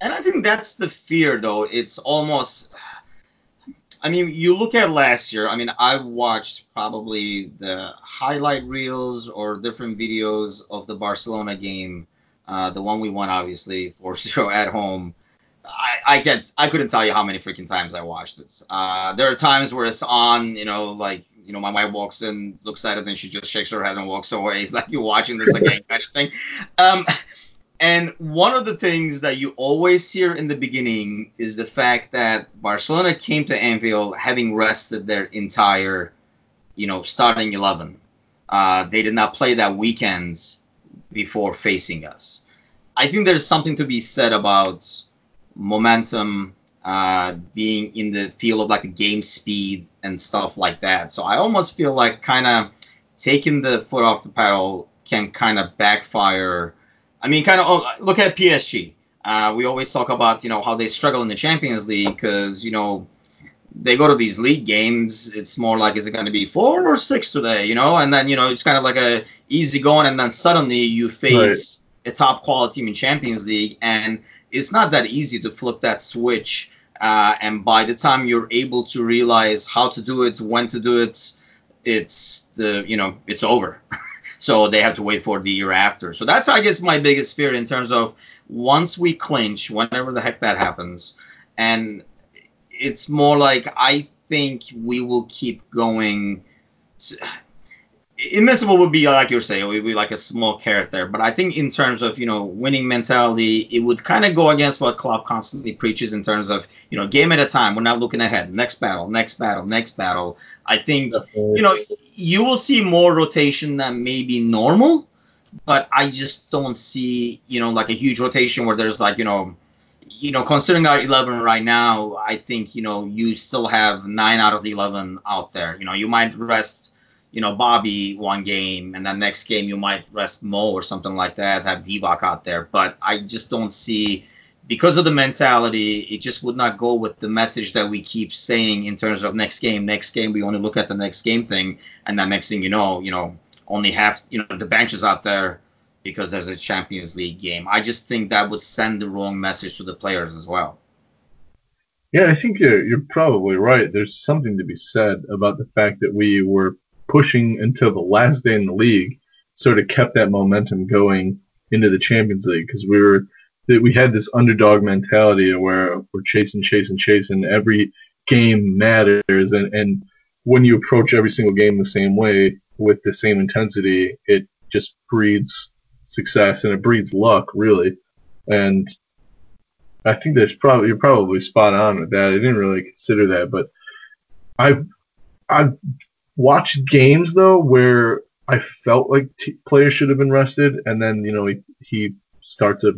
And I think that's the fear, though. It's almost. I mean, you look at last year. I mean, I watched probably the highlight reels or different videos of the Barcelona game, uh, the one we won, obviously, 4-0 at home. I, I can't I couldn't tell you how many freaking times I watched it. Uh, there are times where it's on, you know, like you know, my wife walks in, looks at it, and she just shakes her head and walks away. It's like you're watching this again, kind of thing. Um, and one of the things that you always hear in the beginning is the fact that Barcelona came to Anfield having rested their entire, you know, starting 11. Uh, they did not play that weekend before facing us. I think there's something to be said about momentum, uh, being in the field of like the game speed and stuff like that. So I almost feel like kind of taking the foot off the pedal can kind of backfire. I mean, kind of oh, look at PSG. Uh, we always talk about you know how they struggle in the Champions League because you know they go to these league games. It's more like is it going to be four or six today, you know? And then you know it's kind of like a easy going, and then suddenly you face right. a top quality team in Champions League, and it's not that easy to flip that switch. Uh, and by the time you're able to realize how to do it, when to do it, it's the you know it's over. so they have to wait for the year after. So that's I guess my biggest fear in terms of once we clinch, whenever the heck that happens, and it's more like I think we will keep going. Invincible would be like you're saying, it would be like a small carrot there. But I think in terms of you know winning mentality, it would kind of go against what Klopp constantly preaches in terms of you know game at a time. We're not looking ahead. Next battle, next battle, next battle. I think you know you will see more rotation than maybe normal, but I just don't see you know like a huge rotation where there's like you know you know considering our 11 right now, I think you know you still have nine out of the 11 out there. You know you might rest you know, Bobby one game, and then next game you might rest Mo or something like that, have Divock out there. But I just don't see, because of the mentality, it just would not go with the message that we keep saying in terms of next game, next game. We only look at the next game thing, and then next thing you know, you know, only half, you know, the bench is out there because there's a Champions League game. I just think that would send the wrong message to the players as well. Yeah, I think you're, you're probably right. There's something to be said about the fact that we were pushing until the last day in the league sort of kept that momentum going into the Champions League because we were we had this underdog mentality where we're chasing, chasing, chasing. Every game matters, and and when you approach every single game the same way with the same intensity, it just breeds success and it breeds luck, really. And I think there's probably you're probably spot on with that. I didn't really consider that, but I've I've watched games though where I felt like t- players should have been rested, and then you know he he starts a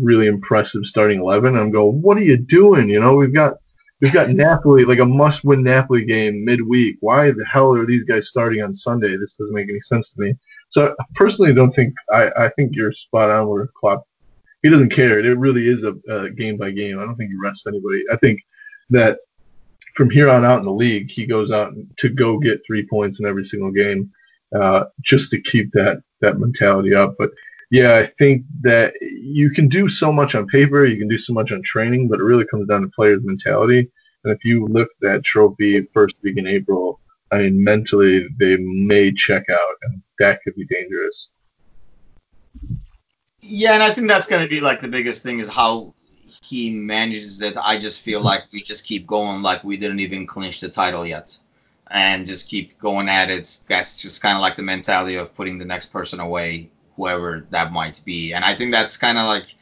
really impressive starting eleven. and I'm going, what are you doing? You know, we've got we've got Napoli like a must-win Napoli game midweek. Why the hell are these guys starting on Sunday? This doesn't make any sense to me. So I personally don't think I, I think you're spot on where Klopp he doesn't care. It really is a, a game by game. I don't think he rests anybody. I think that from here on out in the league, he goes out to go get three points in every single game, uh, just to keep that that mentality up. But yeah, I think that you can do so much on paper, you can do so much on training, but it really comes down to players' mentality. And if you lift that trophy first week in April, I mean, mentally they may check out, and that could be dangerous. Yeah, and I think that's going to be like the biggest thing is how he manages it. I just feel mm-hmm. like we just keep going like we didn't even clinch the title yet, and just keep going at it. That's just kind of like the mentality of putting the next person away, whoever that might be. And I think that's kind of like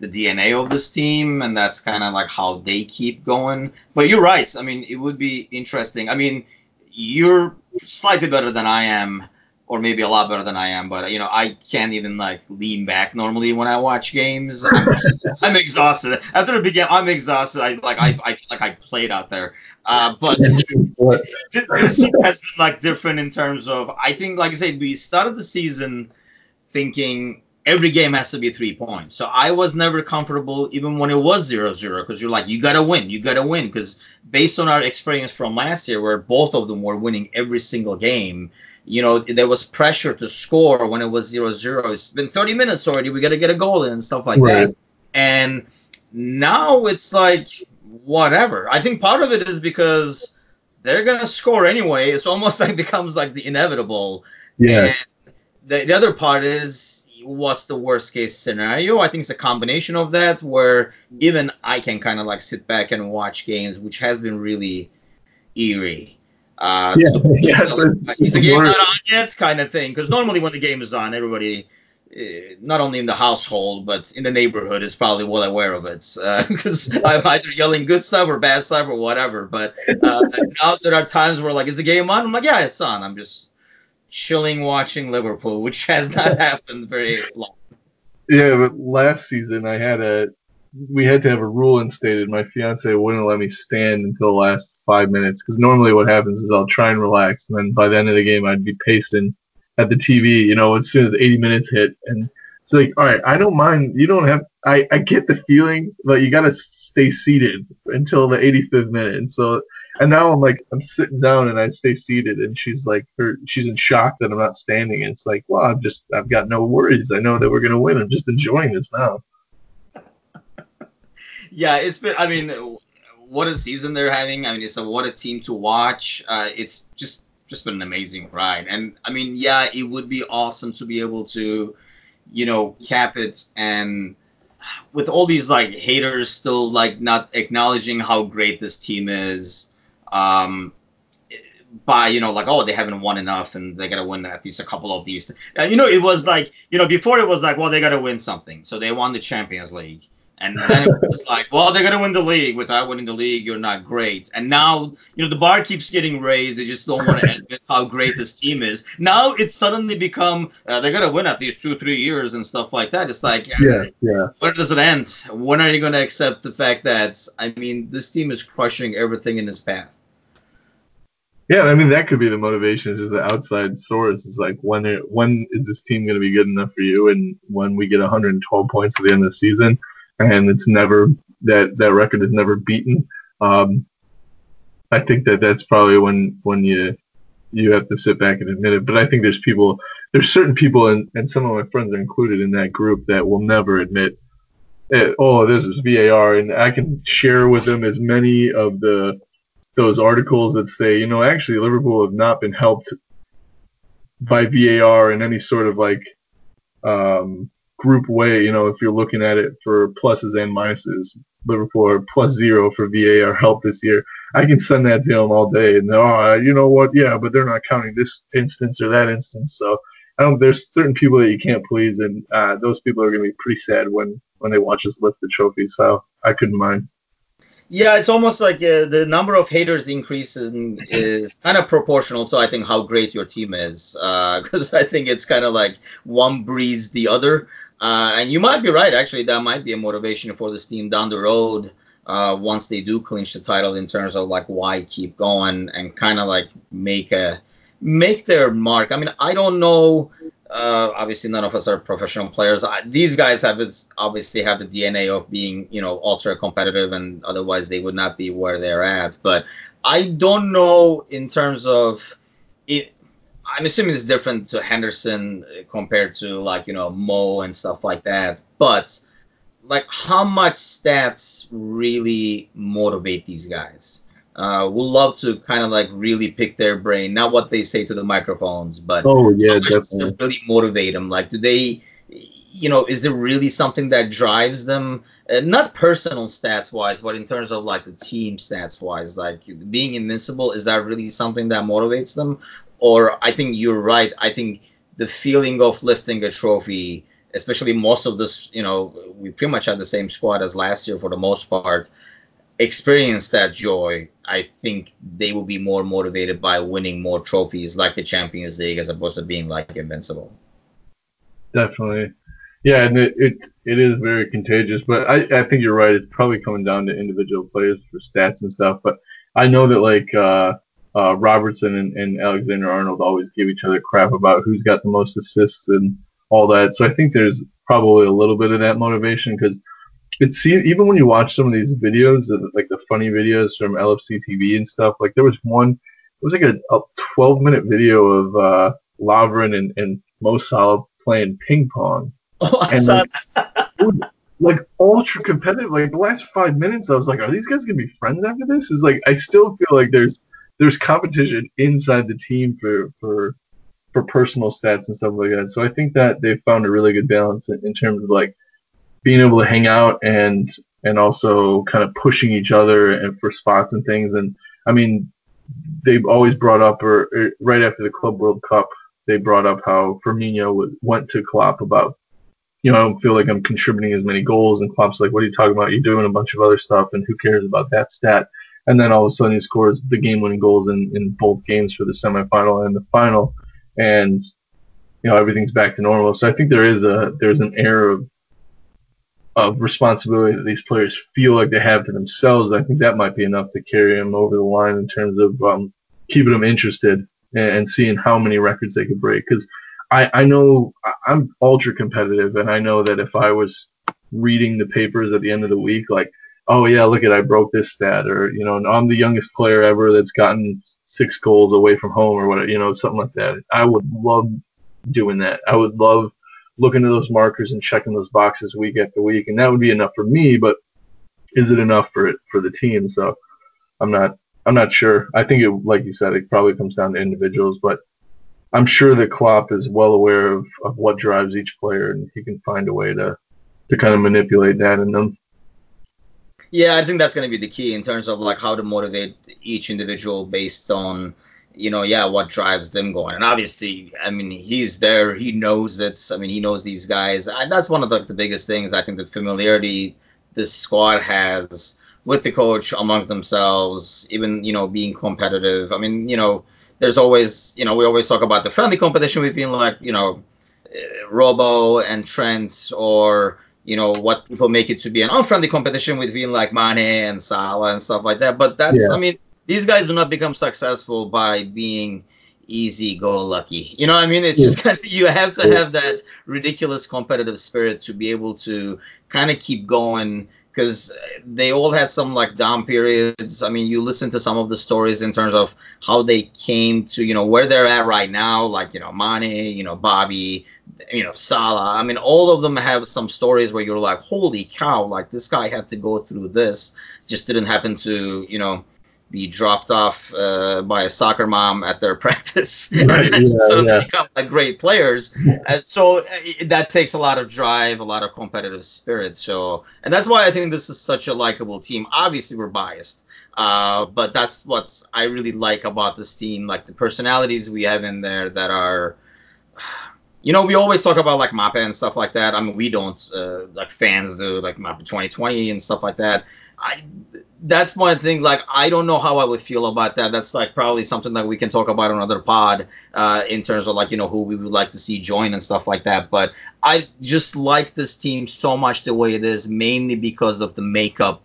the DNA of this team, and that's kind of like how they keep going. But you're right. I mean, it would be interesting. I mean, you're slightly better than I am or maybe a lot better than I am, but you know, I can't even like lean back normally when I watch games. I'm, I'm exhausted. After the beginning, I'm exhausted. I like I, I feel like I played out there. Uh, but this team has been like different in terms of I think like I said, we started the season thinking every game has to be three points. So I was never comfortable even when it was 0-0 because you're like you gotta win, you gotta win because based on our experience from last year where both of them were winning every single game you know, there was pressure to score when it was 0-0. It's been 30 minutes already. We got to get a goal in and stuff like right. that. And now it's like whatever. I think part of it is because they're gonna score anyway. It's almost like becomes like the inevitable. Yeah. And the, the other part is what's the worst case scenario? I think it's a combination of that where even I can kind of like sit back and watch games, which has been really eerie. Uh, yeah, yeah, is the game not on yet? Kind of thing. Because normally when the game is on, everybody, uh, not only in the household but in the neighborhood, is probably well aware of it. Because uh, I'm either yelling good stuff or bad stuff or whatever. But uh, now there are times where like, is the game on? I'm like, yeah, it's on. I'm just chilling watching Liverpool, which has not happened very long. Yeah, but last season I had a we had to have a rule instated. My fiance wouldn't let me stand until the last five minutes because normally what happens is I'll try and relax, and then by the end of the game I'd be pacing at the TV, you know, as soon as 80 minutes hit, and it's like, all right, I don't mind. You don't have. I I get the feeling, but you gotta stay seated until the 85th minute, and so. And now I'm like, I'm sitting down and I stay seated, and she's like, her, she's in shock that I'm not standing. And it's like, well, I'm just, I've got no worries. I know that we're gonna win. I'm just enjoying this now yeah, it's been. I mean, what a season they're having. I mean, it's a what a team to watch. Uh, it's just just been an amazing ride. And I mean, yeah, it would be awesome to be able to, you know, cap it and with all these like haters still like not acknowledging how great this team is. Um, by you know like oh they haven't won enough and they gotta win at least a couple of these. And, you know it was like you know before it was like well they gotta win something so they won the Champions League and then it was like, well, they're gonna win the league. Without winning the league, you're not great. And now, you know, the bar keeps getting raised. They just don't want to admit how great this team is. Now it's suddenly become uh, they're gonna win at least two, three years and stuff like that. It's like, yeah, yeah. Where does it end? When are you gonna accept the fact that I mean, this team is crushing everything in its path? Yeah, I mean that could be the motivation. Is just the outside source. Is like when it, when is this team going to be good enough for you? And when we get 112 points at the end of the season, and it's never that that record is never beaten. Um, I think that that's probably when when you you have to sit back and admit it. But I think there's people, there's certain people, and, and some of my friends are included in that group that will never admit, it, oh, this is VAR, and I can share with them as many of the those articles that say, you know, actually Liverpool have not been helped by VAR in any sort of like um, group way, you know, if you're looking at it for pluses and minuses, Liverpool are plus zero for VAR help this year. I can send that to them all day, and oh, you know what? Yeah, but they're not counting this instance or that instance. So I don't. There's certain people that you can't please, and uh, those people are going to be pretty sad when when they watch us lift the trophy. So I couldn't mind. Yeah, it's almost like uh, the number of haters increasing is kind of proportional to I think how great your team is. Because uh, I think it's kind of like one breeds the other. Uh, and you might be right, actually, that might be a motivation for this team down the road uh, once they do clinch the title in terms of like why keep going and kind of like make a make their mark. I mean, I don't know Uh, obviously, none of us are professional players. I, these guys have obviously have the DNA of being, you know, ultra competitive, and otherwise they would not be where they're at. But I don't know in terms of it. I'm assuming it's different to Henderson compared to like you know Mo and stuff like that. But like, how much stats really motivate these guys? Uh, would love to kind of like really pick their brain, not what they say to the microphones, but oh yeah, definitely really motivate them. Like, do they, you know, is there really something that drives them? Uh, not personal stats wise, but in terms of like the team stats wise, like being invincible, is that really something that motivates them? Or I think you're right. I think the feeling of lifting a trophy, especially most of this, you know, we pretty much had the same squad as last year for the most part experience that joy, I think they will be more motivated by winning more trophies like the Champions League as opposed to being like invincible. Definitely. Yeah, and it, it it is very contagious, but I, I think you're right. It's probably coming down to individual players for stats and stuff. But I know that like uh, uh, Robertson and, and Alexander Arnold always give each other crap about who's got the most assists and all that. So I think there's probably a little bit of that motivation because it's even when you watch some of these videos, like the funny videos from LFC TV and stuff. Like there was one, it was like a, a 12 minute video of uh, Lovren and, and Mo Salah playing ping pong. Oh, I and saw like, like ultra competitive. Like the last five minutes, I was like, are these guys gonna be friends after this? Is like I still feel like there's there's competition inside the team for for for personal stats and stuff like that. So I think that they found a really good balance in, in terms of like being able to hang out and and also kind of pushing each other and for spots and things. And I mean, they've always brought up, or, or right after the Club World Cup, they brought up how Firmino went to Klopp about, you know, I don't feel like I'm contributing as many goals. And Klopp's like, what are you talking about? You're doing a bunch of other stuff, and who cares about that stat? And then all of a sudden he scores the game-winning goals in, in both games for the semifinal and the final, and you know everything's back to normal. So I think there is a there's an air of of responsibility that these players feel like they have to themselves, I think that might be enough to carry them over the line in terms of um, keeping them interested and, and, seeing how many records they could break. Because I, I know I'm ultra competitive, and I know that if I was reading the papers at the end of the week, like, oh yeah, look at I broke this stat, or you know, I'm the youngest player ever that's gotten six goals away from home, or whatever, you know, something like that. I would love doing that. I would love looking at those markers and checking those boxes week after week, and that would be enough for me. But is it enough for it for the team? So I'm not I'm not sure. I think it, like you said, it probably comes down to individuals, but I'm sure that Klopp is well aware of, of what drives each player, and he can find a way to to kind of manipulate that in them. Yeah, I think that's going to be the key in terms of like how to motivate each individual based on you know, yeah, what drives them going. And obviously, I mean, he's there. He knows it. I mean, he knows these guys. And that's one of the, the biggest things. I think the familiarity this squad has with the coach amongst themselves, even, you know, being competitive. I mean, you know, there's always, you know, we always talk about the friendly competition between like, you know, Robo and Trent or, you know, what people make it to be an unfriendly competition between like Mane and Salah and stuff like that. But that's, yeah. I mean, these guys do not become successful by being easy go lucky. You know what I mean? It's yeah. just kind of you have to have that ridiculous competitive spirit to be able to kind of keep going because they all had some like down periods. I mean, you listen to some of the stories in terms of how they came to, you know, where they're at right now, like, you know, Mane, you know, Bobby, you know, Salah. I mean, all of them have some stories where you're like, holy cow, like this guy had to go through this. Just didn't happen to, you know, be dropped off uh, by a soccer mom at their practice right, yeah, so yeah. they become like great players uh, so uh, that takes a lot of drive a lot of competitive spirit so and that's why i think this is such a likable team obviously we're biased uh, but that's what i really like about this team like the personalities we have in there that are you know, we always talk about like Mbappe and stuff like that. I mean, we don't, uh, like fans do, like Mbappe 2020 and stuff like that. I that's one thing. Like I don't know how I would feel about that. That's like probably something that we can talk about on another pod uh, in terms of like you know who we would like to see join and stuff like that. But I just like this team so much the way it is, mainly because of the makeup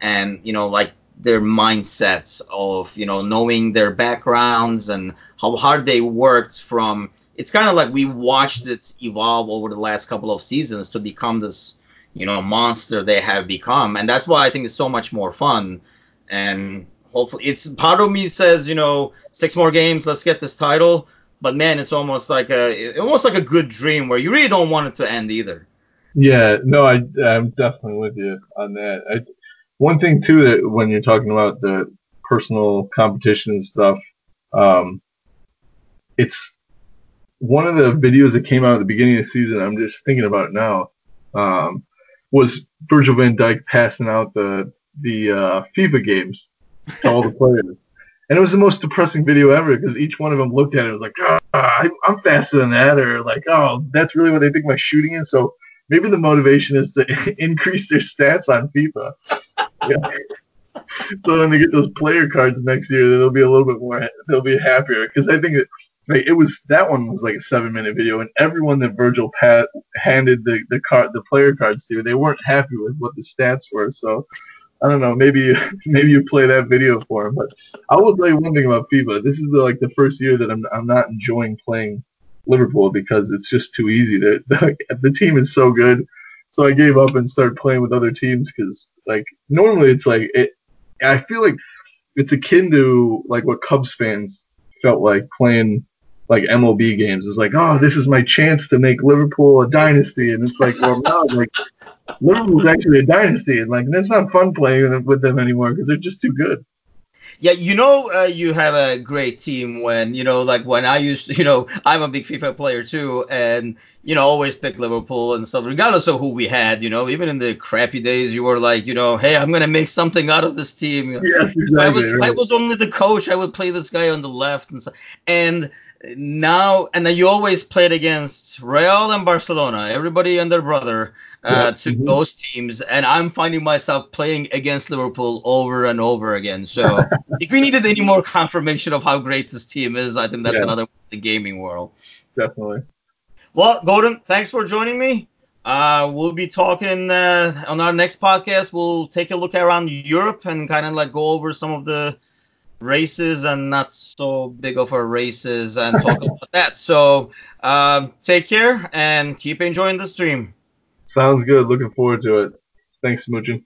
and you know like their mindsets of you know knowing their backgrounds and how hard they worked from it's kind of like we watched it evolve over the last couple of seasons to become this, you know, monster they have become, and that's why I think it's so much more fun. And hopefully, it's part of me says, you know, six more games, let's get this title. But man, it's almost like a almost like a good dream where you really don't want it to end either. Yeah, no, I I'm definitely with you on that. I, one thing too that when you're talking about the personal competition and stuff, um, it's one of the videos that came out at the beginning of the season. I'm just thinking about it now. Um, was Virgil Van Dijk passing out the the uh, FIFA games to all the players. And it was the most depressing video ever because each one of them looked at it and was like, oh, I, am faster than that, or like, oh, that's really what they think my shooting is. So maybe the motivation is to increase their stats on FIFA. So when they get those player cards next year, they'll be a little bit more, they'll be happier because I think it, like, it was that one was like a seven minute video, and everyone that Virgil pat, handed the the card the player cards to, they weren't happy with what the stats were. So I don't know. Maybe maybe you play that video for him. But I will tell you one thing about FIFA. This is the, like the first year that I'm I'm not enjoying playing Liverpool because it's just too easy. To, the, the team is so good. So I gave up and started playing with other teams because like normally it's like it. I feel like it's akin to like what Cubs fans felt like playing like MLB games. It's like, oh, this is my chance to make Liverpool a dynasty, and it's like, well, no, like Liverpool's actually a dynasty, and like that's not fun playing with them anymore because they're just too good. Yeah, you know, uh, you have a great team when you know, like when I used, to, you know, I'm a big FIFA player too, and you know, always pick Liverpool and stuff, regardless of who we had. You know, even in the crappy days, you were like, you know, hey, I'm gonna make something out of this team. Yes, exactly. I was. I was only the coach. I would play this guy on the left and stuff. And now, and then you always played against Real and Barcelona, everybody and their brother uh, to mm-hmm. those teams, and I'm finding myself playing against Liverpool over and over again. So if we needed any more confirmation of how great this team is, I think that's yeah. another the gaming world. Definitely. Well, Golden, thanks for joining me. Uh, we'll be talking uh, on our next podcast. We'll take a look around Europe and kind of like go over some of the races and not so big of a races and talk about that. So um, take care and keep enjoying the stream. Sounds good. Looking forward to it. Thanks, Smooching.